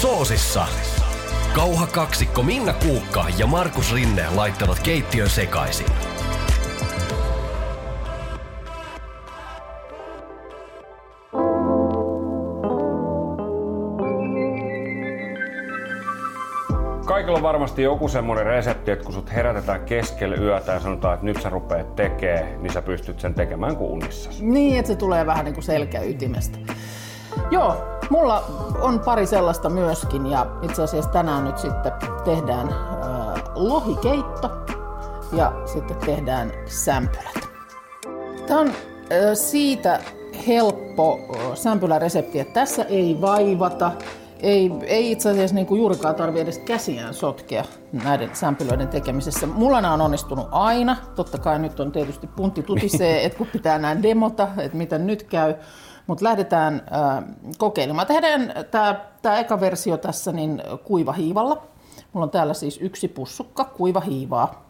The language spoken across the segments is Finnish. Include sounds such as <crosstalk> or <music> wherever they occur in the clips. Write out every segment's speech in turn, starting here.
Soosissa. Kauha kaksikko Minna Kuukka ja Markus Rinne laittavat keittiön sekaisin. Kaikilla on varmasti joku semmoinen resepti, että kun sut herätetään keskelle yötä ja sanotaan, että nyt sä rupeat tekee, niin sä pystyt sen tekemään kuin unissa. Niin, että se tulee vähän niin kuin selkäytimestä. Joo, mulla on pari sellaista myöskin ja itse asiassa tänään nyt sitten tehdään äh, lohikeitto ja sitten tehdään sämpylät. Tämä on äh, siitä helppo äh, sämpyläresepti, että tässä ei vaivata, ei, ei itse asiassa niin kuin juurikaan tarvitse edes käsiään sotkea näiden sämpylöiden tekemisessä. Mulla nämä on onnistunut aina. Totta kai nyt on tietysti puntti tutisee, <laughs> että kun pitää nämä demota, että mitä nyt käy. Mutta lähdetään äh, kokeilemaan. Tehdään tämä eka versio tässä niin kuivahiivalla. Mulla on täällä siis yksi pussukka kuivahiivaa.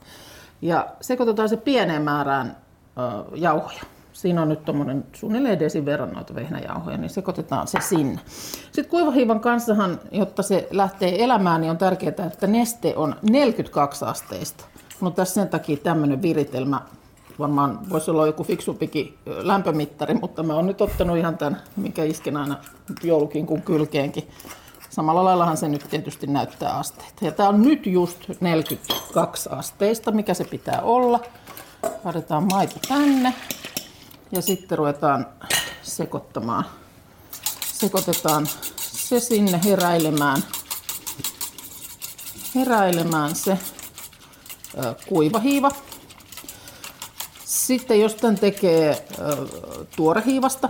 Ja sekoitetaan se pieneen määrään äh, jauhoja. Siinä on nyt tuommoinen suunnilleen desin verran noita vehnäjauhoja, niin sekoitetaan se sinne. Sitten kuivahiivan kanssahan, jotta se lähtee elämään, niin on tärkeää, että neste on 42 asteista. No tässä sen takia tämmöinen viritelmä varmaan voisi olla joku fiksumpikin lämpömittari, mutta mä oon nyt ottanut ihan tämän, mikä isken aina joulukin kuin kylkeenkin. Samalla laillahan se nyt tietysti näyttää asteita. Ja tää on nyt just 42 asteista, mikä se pitää olla. Laitetaan maito tänne ja sitten ruvetaan sekoittamaan. Sekoitetaan se sinne heräilemään. Heräilemään se kuivahiiva. Sitten jos tämän tekee tuorehiivasta,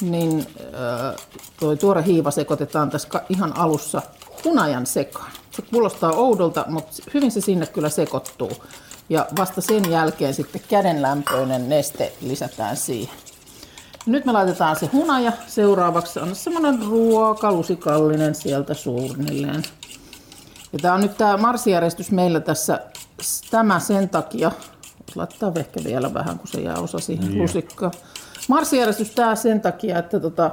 niin tuo tuore hiiva sekoitetaan tässä ihan alussa hunajan sekaan. Se kuulostaa oudolta, mutta hyvin se sinne kyllä sekoittuu. Ja vasta sen jälkeen sitten kädenlämpöinen neste lisätään siihen. Nyt me laitetaan se hunaja. Seuraavaksi on semmoinen ruokalusikallinen sieltä suunnilleen. Ja tämä on nyt tämä marssijärjestys meillä tässä tämä sen takia, laittaa ehkä vielä vähän, kun se jää osa siihen niin. lusikkaan. Marssijärjestys tämä sen takia, että tota,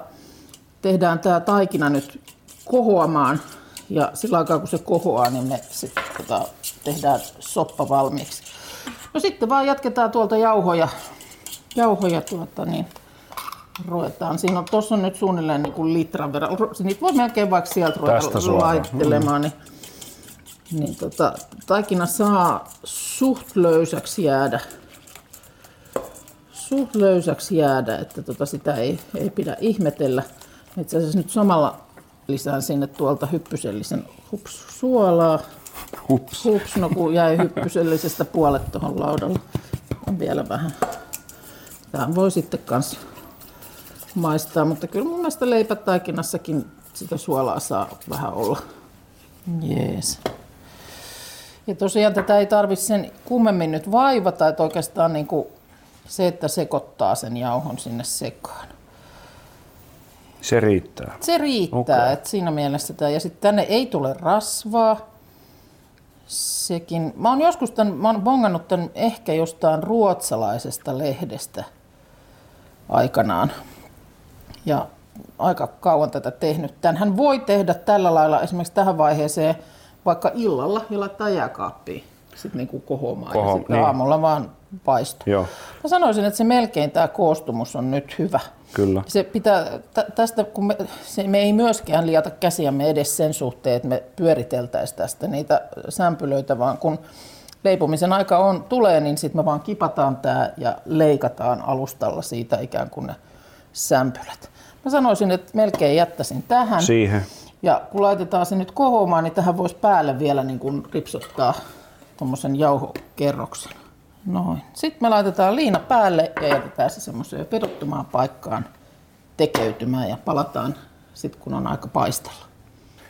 tehdään tämä taikina nyt kohoamaan ja sillä aikaa kun se kohoaa, niin me sit, tota, tehdään soppa valmiiksi. No sitten vaan jatketaan tuolta jauhoja, jauhoja tuota, niin ruvetaan. Siinä on, tuossa on nyt suunnilleen niin kuin litran verran. Niitä voi melkein vaikka sieltä ruveta laittelemaan. Niin, niin tota, taikina saa suht löysäksi jäädä. Suht löysäksi jäädä, että tota sitä ei, ei pidä ihmetellä. Itse asiassa nyt samalla lisään sinne tuolta hyppysellisen hups, suolaa. Hups. Hups, no kun jäi hyppysellisestä puolet tuohon laudalle. On vielä vähän. Tämä voi sitten kans maistaa, mutta kyllä mun mielestä leipätaikinassakin sitä suolaa saa vähän olla. Jees. Ja tosiaan tätä ei tarvitse sen kummemmin nyt vaivata, että oikeastaan niin kuin se, että sekoittaa sen jauhon sinne sekaan. Se riittää. Se riittää, okay. että siinä mielessä tämä. Ja sitten tänne ei tule rasvaa. Sekin. Mä oon joskus tämän, mä oon bongannut tämän ehkä jostain ruotsalaisesta lehdestä aikanaan. Ja aika kauan tätä tehnyt. Tänhän voi tehdä tällä lailla esimerkiksi tähän vaiheeseen vaikka illalla ja laittaa jääkaappiin sitten niin kuin kohomaan Koho, ja sitten niin. aamulla vaan paistuu. Joo. Mä sanoisin, että se melkein tämä koostumus on nyt hyvä. Kyllä. Se pitää, tästä, kun me, se, me ei myöskään liata käsiämme edes sen suhteen, että me pyöriteltäisiin tästä niitä sämpylöitä, vaan kun leipomisen aika on, tulee, niin sitten me vaan kipataan tämä ja leikataan alustalla siitä ikään kuin ne sämpylät. Mä sanoisin, että melkein jättäisin tähän. Siihen. Ja kun laitetaan se nyt kohoamaan, niin tähän voisi päälle vielä niin kuin ripsottaa tuommoisen jauhokerroksen. Noin. Sitten me laitetaan liina päälle ja jätetään se semmoiseen pedottomaan paikkaan tekeytymään ja palataan sitten kun on aika paistella.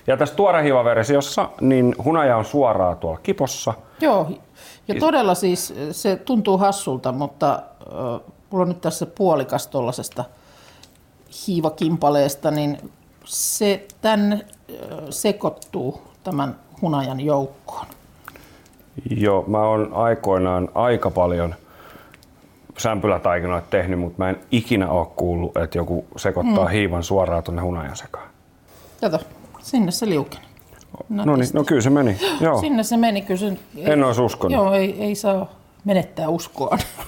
Ja tässä tuorehiivaversiossa niin hunaja on suoraa tuolla kipossa. Joo, ja todella siis se tuntuu hassulta, mutta äh, mulla on nyt tässä puolikas tuollaisesta hiivakimpaleesta, niin se tänne sekoittuu tämän hunajan joukkoon. Joo, mä oon aikoinaan aika paljon sämpylätaikinoita tehnyt, mutta mä en ikinä ole kuullut, että joku sekoittaa mm. hiivan suoraan tuonne hunajan sekaan. Kato, sinne se liukeni. No niin, no kyllä se meni. Joo. Sinne se meni. Kyllä se, En olisi uskonut. Joo, ei, ei saa menettää uskoa. <laughs>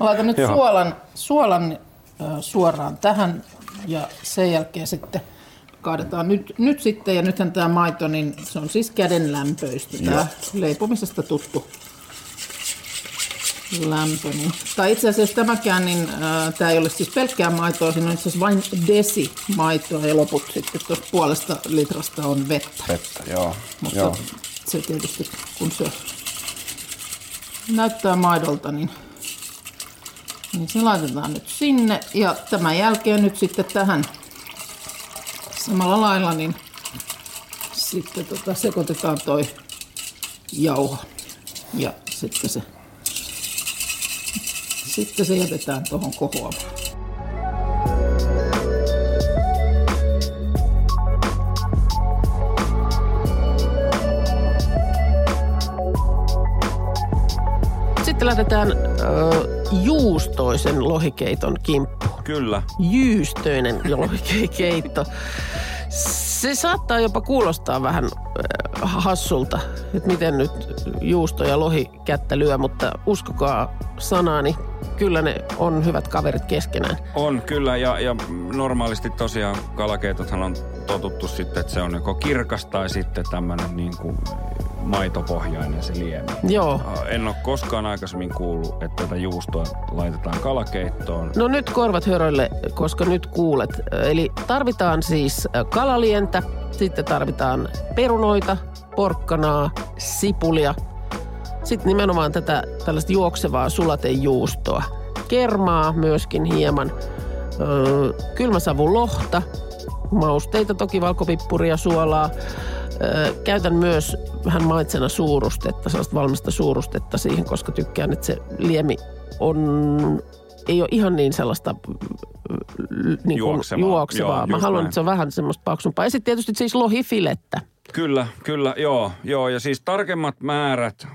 Mä laitan nyt suolan, suolan äh, suoraan tähän ja sen jälkeen sitten kaadetaan nyt, nyt sitten, ja nythän tämä maito, niin se on siis käden lämpöistä, tämä leipomisesta tuttu lämpö. Niin. Tai itse asiassa tämäkään, niin äh, tämä ei ole siis pelkkää maitoa, siinä on itse asiassa vain desi maitoa ja loput sitten tuosta puolesta litrasta on vettä. Vettä, joo. Mutta joo. se tietysti, kun se näyttää maidolta, niin, niin se laitetaan nyt sinne. Ja tämän jälkeen nyt sitten tähän samalla lailla, niin sitten tota sekoitetaan toi jauho. Ja sitten se, sitten se jätetään tuohon kohoamaan. Sitten lähdetään ö, juustoisen lohikeiton kimppuun. Kyllä. Jyystöinen lohikeitto. Se saattaa jopa kuulostaa vähän ö, hassulta, että miten nyt juusto ja lohi kättä lyö, mutta uskokaa sanaani, kyllä ne on hyvät kaverit keskenään. On kyllä, ja, ja normaalisti tosiaan kalakeitothan on totuttu sitten, että se on joko kirkas tai sitten tämmöinen niin kuin maitopohjainen se liemi. Joo. En ole koskaan aikaisemmin kuullut, että tätä juustoa laitetaan kalakeittoon. No nyt korvat höröille, koska nyt kuulet. Eli tarvitaan siis kalalientä, sitten tarvitaan perunoita, porkkanaa, sipulia. Sitten nimenomaan tätä tällaista juoksevaa sulatejuustoa. Kermaa myöskin hieman. Öö, kylmäsavun lohta, mausteita toki, valkopippuria, suolaa. Öö, käytän myös vähän maitsena suurustetta, sellaista valmista suurustetta siihen, koska tykkään, että se liemi on, ei ole ihan niin sellaista niin kuin Juoksevaa. juoksevaa. Joo, Mä haluan, näin. että se on vähän semmoista paksumpaa. Ja sitten tietysti siis lohifilettä. Kyllä, kyllä, joo, joo. Ja siis tarkemmat määrät,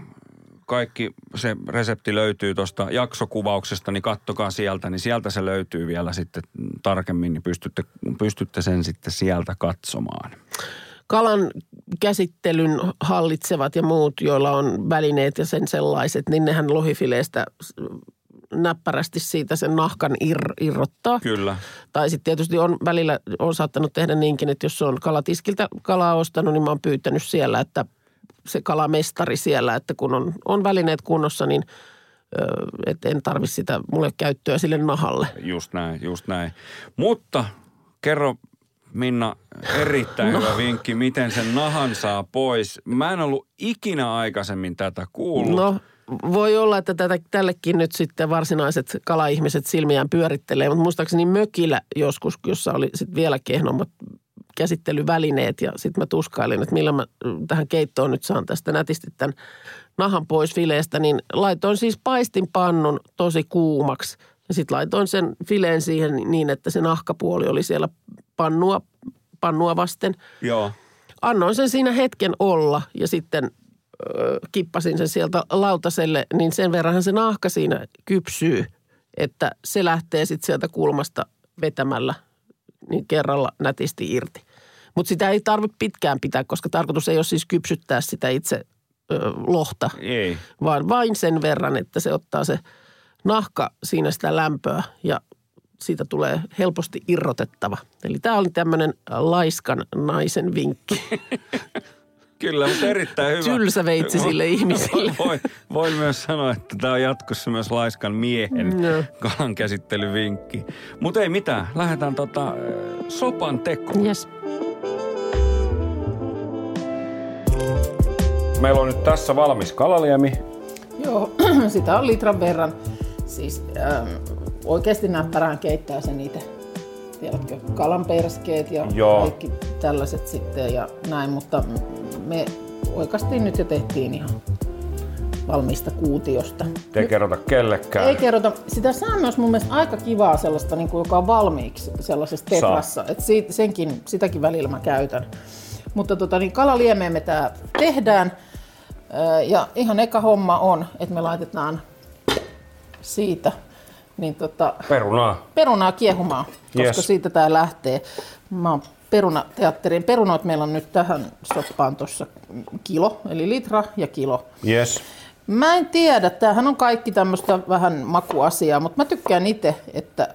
kaikki se resepti löytyy tuosta jaksokuvauksesta, niin kattokaa sieltä, niin sieltä se löytyy vielä sitten tarkemmin, niin pystytte, pystytte sen sitten sieltä katsomaan. kalan käsittelyn hallitsevat ja muut, joilla on välineet ja sen sellaiset, niin nehän lohifileestä näppärästi siitä sen nahkan ir, irrottaa. Kyllä. Tai sitten tietysti on välillä on saattanut tehdä niinkin, että jos on kalatiskiltä kalaa ostanut, niin mä oon pyytänyt siellä, että se kalamestari siellä, että kun on, on välineet kunnossa, niin että en tarvi sitä mulle käyttöä sille nahalle. Just näin, just näin. Mutta kerro Minna, erittäin No. hyvä vinkki, miten sen nahan saa pois. Mä en ollut ikinä aikaisemmin tätä kuullut. No voi olla, että tätä, tällekin nyt sitten varsinaiset kalaihmiset silmiään pyörittelee, mutta muistaakseni mökillä joskus, jossa oli sitten vielä kehnommat käsittelyvälineet ja sitten mä tuskailin, että millä mä mm, tähän keittoon nyt saan tästä nätisti tämän nahan pois fileestä, niin laitoin siis paistinpannun tosi kuumaksi ja sitten laitoin sen fileen siihen niin, että se nahkapuoli oli siellä pannua, pannua vasten Joo. annoin sen siinä hetken olla ja sitten ö, kippasin sen sieltä lautaselle, niin sen verranhan se nahka siinä kypsyy, että se lähtee sitten sieltä kulmasta vetämällä niin kerralla nätisti irti. Mutta sitä ei tarvitse pitkään pitää, koska tarkoitus ei ole siis kypsyttää sitä itse ö, lohta, Ei. vaan vain sen verran, että se ottaa se nahka siinä sitä lämpöä ja siitä tulee helposti irrotettava. Eli tämä oli tämmöinen laiskan naisen vinkki. <laughs> Kyllä, mutta erittäin hyvä. Tylsä veitsi sille ihmiselle. Voi, voi myös sanoa, että tämä on jatkossa myös laiskan miehen No. kalan käsittelyvinkki. Mutta ei mitään, lähdetään tota, sopan tekoon. Yes. Meillä on nyt tässä valmis kalaliemi. Joo, <clears throat> sitä on litran verran. Siis ähm, oikeasti näppärään keittää sen itse. Tiedätkö, kalanperskeet ja Joo. kaikki tällaiset sitten ja näin, mutta me oikastiin nyt ja tehtiin ihan valmista kuutiosta. Te ei kerrota kellekään. Ei kerrota. Sitä saa myös mun mielestä aika kivaa sellaista, niin kuin, joka on valmiiksi sellaisessa tetrassa. Et siitä, senkin, sitäkin välillä mä käytän. Mutta tota, niin kalaliemeen me tää tehdään. Ja ihan eka homma on, että me laitetaan siitä niin tota, Perunaa. perunaa kiehumaan, koska Yes. siitä tämä lähtee. Mä oon perunateatteriin. Perunoit meillä on nyt tähän soppaan tuossa kilo, eli litra ja kilo. Yes. Mä en tiedä, tämähän on kaikki tämmöistä vähän makuasiaa, mutta mä tykkään itse, että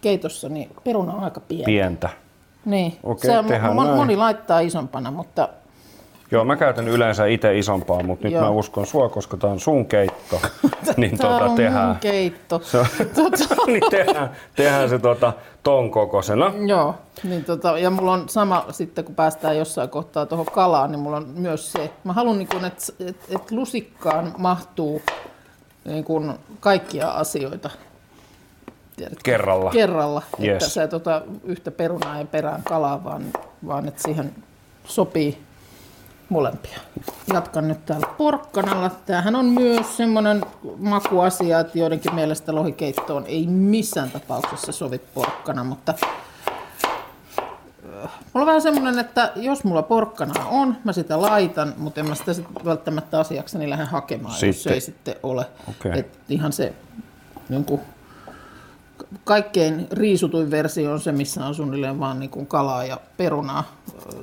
keitossa niin peruna on aika pieni. Pientä. Niin, Okei, se näin. moni laittaa isompana, mutta Joo, mä käytän yleensä itse isompaa, mutta nyt Joo. mä uskon sua, koska tää on sun keitto. <laughs> niin tämä tota, on tehdään, mun keitto. Se <laughs> Tota, <laughs> niin tehdään, tehdään se tota, ton kokoisena. Joo, niin tota, ja mulla on sama sitten, kun päästään jossain kohtaa tuohon kalaan, niin mulla on myös se, mä haluan, niin että et, et lusikkaan mahtuu niin kun kaikkia asioita Tiedätkö? Kerralla. kerralla, Yes. että sä et ota yhtä perunaa ja perään kalaa, vaan, vaan että siihen sopii molempia. Jatkan nyt täällä porkkanalla. Tämähän on myös semmoinen makuasia, että joidenkin mielestä lohikeittoon ei missään tapauksessa sovi porkkana, mutta äh, mulla on vähän semmoinen, että jos mulla porkkana on, mä sitä laitan, mutta en mä sitä sit välttämättä asiakseni lähde hakemaan, jos se Sitten. ei sitten ole. Okei. Et ihan se niin kuin, kaikkein riisutuin versio on se, missä on suunnilleen vaan niin kuin kalaa ja perunaa.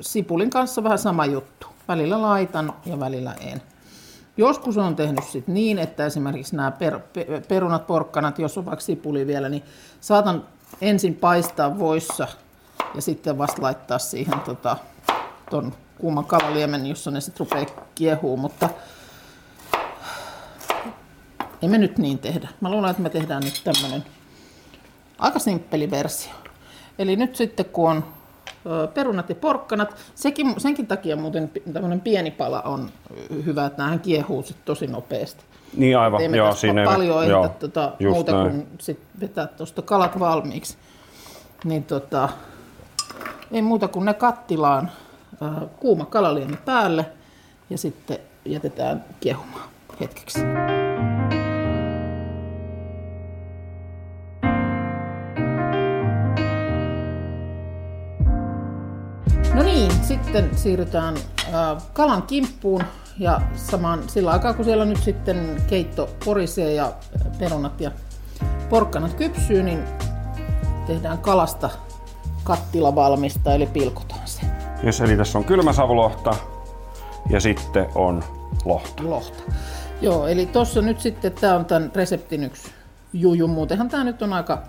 Sipulin kanssa vähän sama juttu. Välillä laitan ja välillä en. Joskus on tehnyt sit niin, että esimerkiksi nämä per, pe, perunat, porkkanat, jos on vaikka sipuli vielä, niin saatan ensin paistaa voissa ja sitten vasta laittaa siihen tota, ton kuuman kalaliemen, jossa ne sitten rupeaa kiehuu, mutta ei me nyt niin tehdä. Mä luulen, että me tehdään nyt tämmönen aika simppeli versio. Eli nyt sitten kun on perunat ja porkkanat, sekin, senkin takia muuten tämmöinen pieni pala on hyvä, että näähän kiehuu sit tosi nopeasti. Niin aivan, Ei joo, siinä ei paljon joo, ehditä tota, muuta näin. kuin sit vetää tuosta kalat valmiiksi. Niin tota, ei muuta kuin ne kattilaan äh, kuuma kalaliemi päälle ja sitten jätetään kiehumaan hetkeksi. Sitten siirrytään kalan kimppuun ja samaan sillä aikaa kun siellä nyt sitten keitto porisee ja perunat ja porkkanat kypsyy, niin tehdään kalasta kattila valmista, eli pilkotaan se Yes, eli tässä on kylmäsavulohta ja sitten on lohta. lohta. Joo, eli tuossa nyt sitten tämä on tämän reseptin yksi juju. Muutenhan tämä nyt on aika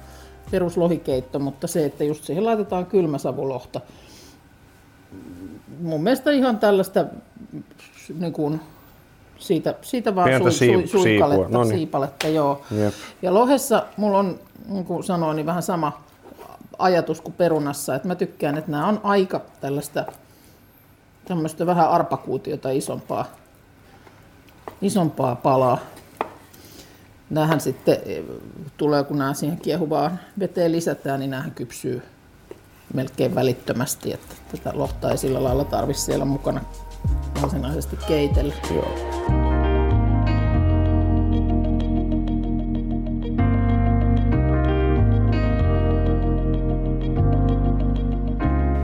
peruslohikeitto, mutta se, että just siihen laitetaan kylmäsavulohta. Mun mielestä ihan tällaista niin kuin siitä, siitä vaan Pientä sui, sui, suikaletta, no niin. siipaletta, joo. Jep. Ja lohessa mulla on, niin kuin sanoin, niin vähän sama ajatus kuin perunassa, että mä tykkään, että nämä on aika tällaista tämmöistä vähän arpakuutiota isompaa, isompaa palaa. Nämähän sitten eh, tulee, kun nämä siihen kiehuvaan veteen lisätään, niin nämähän kypsyy melkein välittömästi, että tätä lohta ei sillä lailla tarvitse siellä mukana varsinaisesti keitellä. Joo.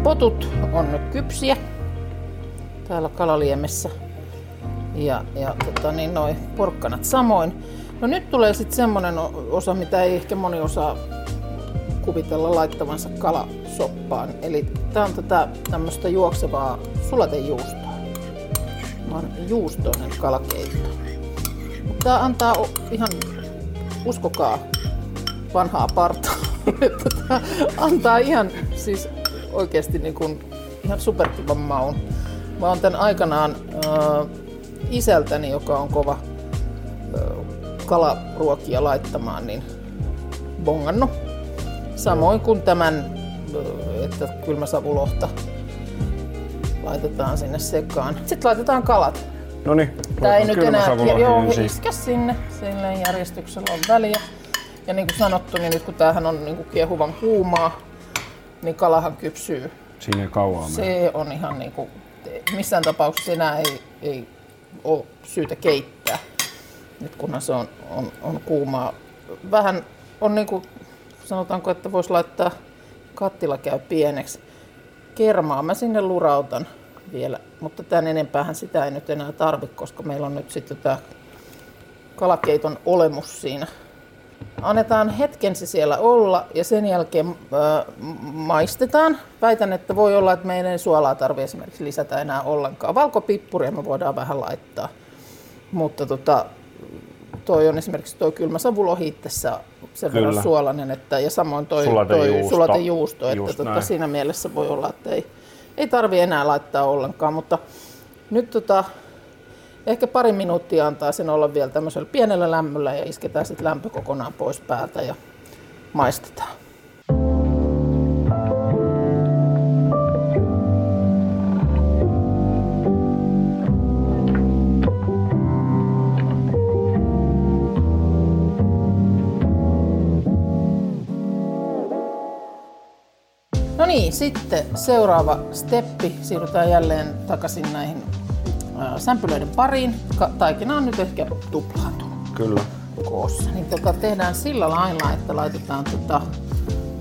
Potut on nyt kypsiä täällä kalaliemessä. Ja, ja tota, niin noi porkkanat samoin. No nyt tulee sitten semmoinen osa, mitä ei ehkä moni osaa kuvitella laittavansa kalasoppaan. Eli tää on tätä tämmöistä juoksevaa sulatejuustoa. Tää on juustoinen kalakeitto. Tää antaa ihan, uskokaa, vanhaa partaa. <laughs> Tää antaa ihan siis oikeasti niin kuin ihan superkivan maun. Mä oon tämän aikanaan äh, isältäni, joka on kova äh, kalaruokia laittamaan, niin bongannut. Samoin kuin tämän, että kylmäsavulohta laitetaan sinne sekaan. Sitten laitetaan kalat. No niin, Tää ei nyt enää, joo, iskä sinne, silleen järjestyksellä on väliä. Ja niin kuin sanottu, niin nyt kun tämähän on niin kuin kiehuvan kuumaa, niin kalahan kypsyy. Siinä ei kauaa mene. Se on ihan niin kuin, missään tapauksessa enää ei, ei ole syytä keittää, nyt kunhan se on, on, on kuumaa. Vähän on niin kuin, sanotaanko, että voisi laittaa, kattila käy pieneksi. Kermaa mä sinne lurautan vielä, mutta tämän enempäähän sitä ei nyt enää tarvi, koska meillä on nyt sitten tämä kalakeiton olemus siinä annetaan hetken se siellä olla ja sen jälkeen ö, maistetaan. Väitän, että voi olla, että meidän ei suolaa tarvitse esimerkiksi lisätä enää ollenkaan. Valkopippuria me voidaan vähän laittaa, mutta tota, toi on esimerkiksi tuo kylmä savulohi itsessä sen Kyllä. verran suolainen, että, ja samoin toi, Sulatejuusto. toi sulatejuusto, että tota, siinä mielessä voi olla, että ei, ei tarvi enää laittaa ollenkaan, mutta nyt tota, ehkä pari minuuttia antaa sen olla vielä tämmöisellä pienellä lämmöllä ja isketään sitten lämpö kokonaan pois päältä ja maistetaan. Niin, sitten seuraava steppi. Siirrytään jälleen takaisin näihin sämpylöiden pariin. Ka- taikina on nyt ehkä tuplaantunut Kyllä. koossa. Niin tota, tehdään sillä lailla, että laitetaan tota,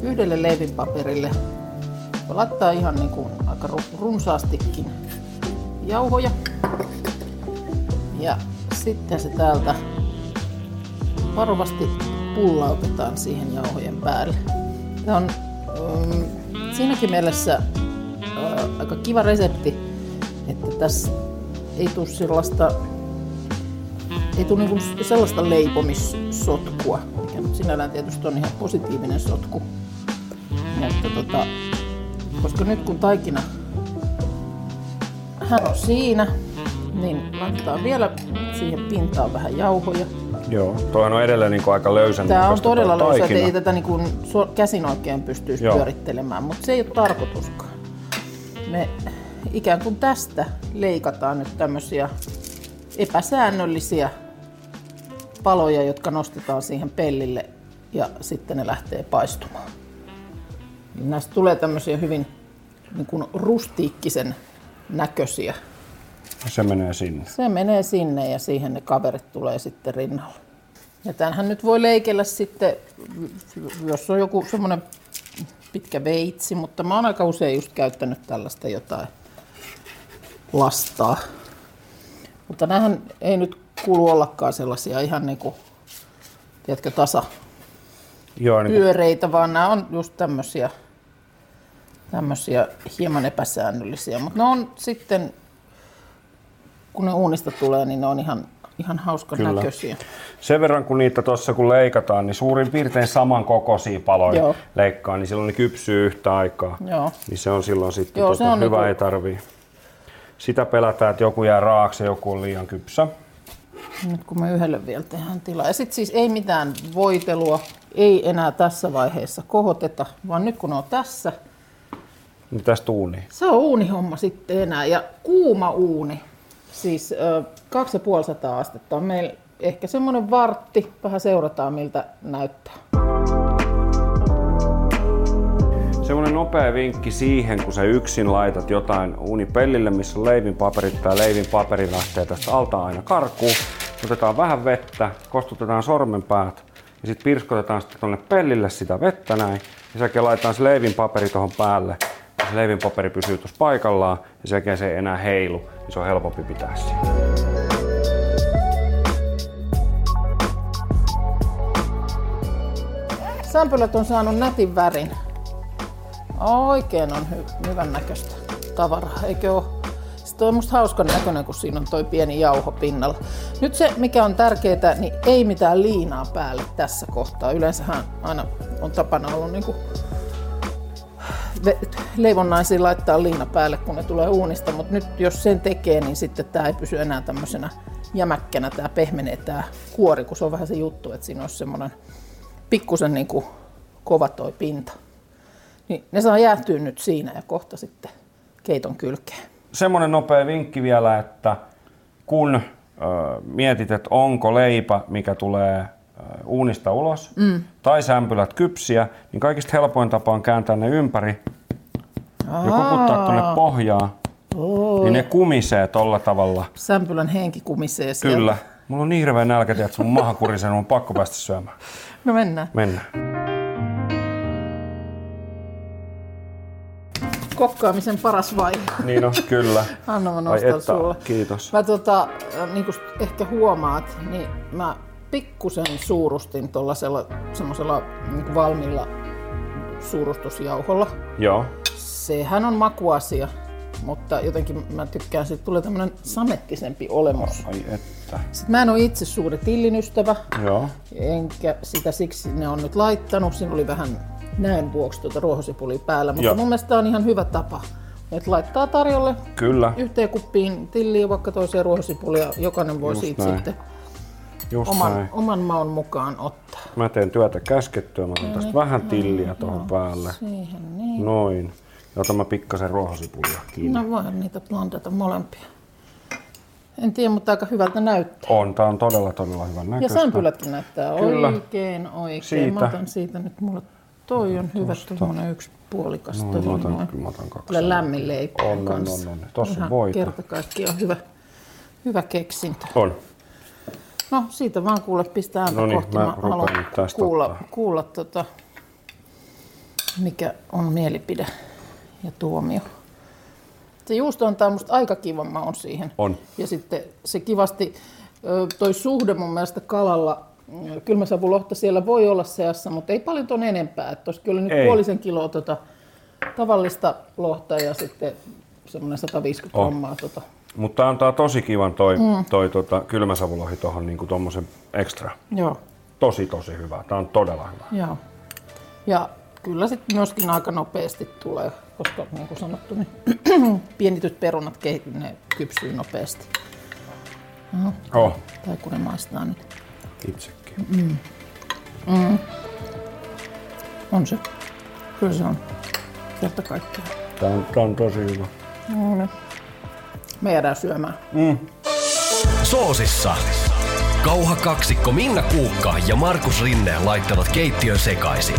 yhdelle leivinpaperille, laittaa ihan niin kuin aika ru- runsaastikin jauhoja. Ja sitten se täältä varovasti pullautetaan siihen jauhojen päälle. Tämä on mm, siinäkin mielessä äh, aika kiva resepti, että tässä ei tule sellaista ei tule niinku sellaista leipomissotkua, mikä nyt sinällään tietysti on ihan positiivinen sotku. Mutta tota, koska nyt kun taikina hän on siinä, niin laitetaan vielä siihen pintaan vähän jauhoja. Joo, toi on edelleen niin aika löysän Tämä on todella löysä, että ei tätä niinku so- käsin oikein pystyisi Joo. pyörittelemään, mutta se ei ole tarkoituskaan. Me ikään kuin tästä leikataan nyt tämmöisiä epäsäännöllisiä paloja, jotka nostetaan siihen pellille ja sitten ne lähtee paistumaan. Niin Näistä tulee tämmöisiä hyvin niin kuin rustiikkisen näköisiä. Se menee sinne. Se menee sinne ja siihen ne kaverit tulee sitten rinnalla. Ja tämänhän nyt voi leikellä sitten, jos on joku semmoinen pitkä veitsi, mutta mä oon aika usein just käyttänyt tällaista jotain lastaa. Mutta näähän ei nyt kuulu ollakaan sellaisia ihan niinku, tiedätkö, tasa Joo, niin kuin, pyöreitä, vaan nämä on just tämmöisiä, tämmöisiä hieman epäsäännöllisiä. Mutta ne on sitten, kun ne uunista tulee, niin ne on ihan, ihan hauskan Kyllä. näköisiä. sen verran kun niitä tuossa kun leikataan, niin suurin piirtein saman kokoisia paloja Joo. leikkaa, niin silloin ne kypsyy yhtä aikaa. Joo. Niin se on silloin sitten Joo, se on hyvä, niinku- ei tarvii. Sitä pelätään, että joku jää raaksi ja joku on liian kypsä. Nyt kun me yhdelle vielä tehdään tilaa. Ja sitten siis ei mitään voitelua, ei enää tässä vaiheessa kohoteta, vaan nyt kun on tässä, Niin tästä uuni. se on uunihomma sitten enää. Ja kuuma uuni, siis ö, 2500 astetta on meillä ehkä semmoinen vartti, vähän seurataan miltä näyttää. Semmoinen nopea vinkki siihen, kun sä yksin laitat jotain uunipellille, missä on leivinpaperit tai leivinpaperi lähtee tästä alta aina karkuun. Otetaan vähän vettä, kostutetaan sormenpäät ja sitten pirskotetaan sitten tonne pellille sitä vettä näin. Ja sen jälkeen laitetaan se leivinpaperi tuohon päälle. Se leivinpaperi pysyy tuossa paikallaan ja sen jälkeen se ei enää heilu, niin se on helpompi pitää siinä. Sämpylät on saanut nätin värin. Oikein on hy- hyvän näköistä tavaraa, eikö ole? Sitten on musta hauskan näköinen, kun siinä on toi pieni jauho pinnalla. Nyt se, mikä on tärkeää, niin ei mitään liinaa päälle tässä kohtaa. Yleensähän aina on tapana ollut niin kuin leivonnaisiin laittaa liina päälle, kun ne tulee uunista, mutta nyt jos sen tekee, niin sitten tämä ei pysy enää tämmöisenä jämäkkänä, tämä pehmenee tämä kuori, kun se on vähän se juttu, että siinä olisi semmoinen pikkusen niin kuin kova toi pinta. Niin ne saa jäähtyä nyt siinä ja kohta sitten keiton kylkeen. semmoinen nopea vinkki vielä, että kun ö, mietit, että onko leipä, mikä tulee uunista ulos, mm. tai sämpylät kypsiä, niin kaikista helpoin tapa on kääntää ne ympäri ja koputtaa tuonne pohjaan, Oh. niin ne kumisee tolla tavalla. Sämpylän henki kumisee siellä. Kyllä. Mulla on niin hirveä nälkä, että sun maha kurisee, mun on pakko päästä syömään. No mennään. Mennään. Kokkaamisen paras vaihe. Niin on, kyllä. Anna mä nostan sulle. kiitos. Mä tota, niin kuin ehkä huomaat, niin mä pikkusen suurustin tuollaisella semmoisella niin valmiilla suurustusjauholla. Joo. Sehän on makuasia, mutta jotenkin mä tykkään, että tulee tämmöinen samettisempi olemus. Ai että. Sitten mä en ole itse suuri tillin ystävä, Joo. enkä sitä siksi ne on nyt laittanut. Siinä oli vähän näön vuoksi tuota ruohosipulia päällä, mutta Joo. mun mielestä tää on ihan hyvä tapa. Että laittaa tarjolle Kyllä. yhteen kuppiin tilliä, vaikka toiseen ruohosipulia. Jokainen voi Just siitä näin. sitten Just oman, näin. oman maun mukaan ottaa. Mä teen työtä käskettyä, mä otan tästä vähän tilliä tuohon päälle. Siihen niin. Noin. Ja otan mä pikkasen ruohosipulia kiinni. No voi niitä blandata molempia. En tiedä, mutta aika hyvältä näyttää. On, tää on todella todella hyvän Ja näköistä. sämpylätkin näyttää Kyllä. oikein oikein. Siitä. Mä otan siitä nyt, mulla toi on hyvä tuommoinen yksi puolikas. Toi mä on otan, mä otan kaksi. Kyllä lämmin leipä On, on, kanssa. on, on. Tossa on Ihan voita. kerta kaikkiaan hyvä, hyvä keksintö. On. No siitä vaan kuule pistää ääntä No niin, kohti. mä Mä haluan kuulla, ottaa. kuulla tota, mikä on mielipide ja tuomio. Se juusto antaa musta aika kivan maun siihen. On. Ja sitten se kivasti, toi suhde mun mielestä kalalla, ö, kylmäsavulohta siellä voi olla seassa, mutta ei paljon ton enempää. Että kyllä nyt Ei. puolisen kiloa tota, tavallista lohta ja sitten semmoinen 150 On. grammaa tota, Mutta antaa tosi kivan toi, mm. toi tota, kylmäsavulohi tohon niinku tommosen extra. Joo. Tosi tosi hyvä. Tää on todella hyvä. Joo. Ja kyllä sitten myöskin aika nopeasti tulee, koska niin kuin sanottu, niin <clears throat> pienityt perunat ne kypsyy nopeasti. Oh, Tai kun ne maistaa, niin itsekin. on se. Kyllä se on. Kerta kaikkiaan. Tää on, tää on tosi hyvä. No niin. Me jäädään syömään. Soosissa. Kauha kaksikko Minna Kuukka ja Markus Rinne laittavat keittiön sekaisin.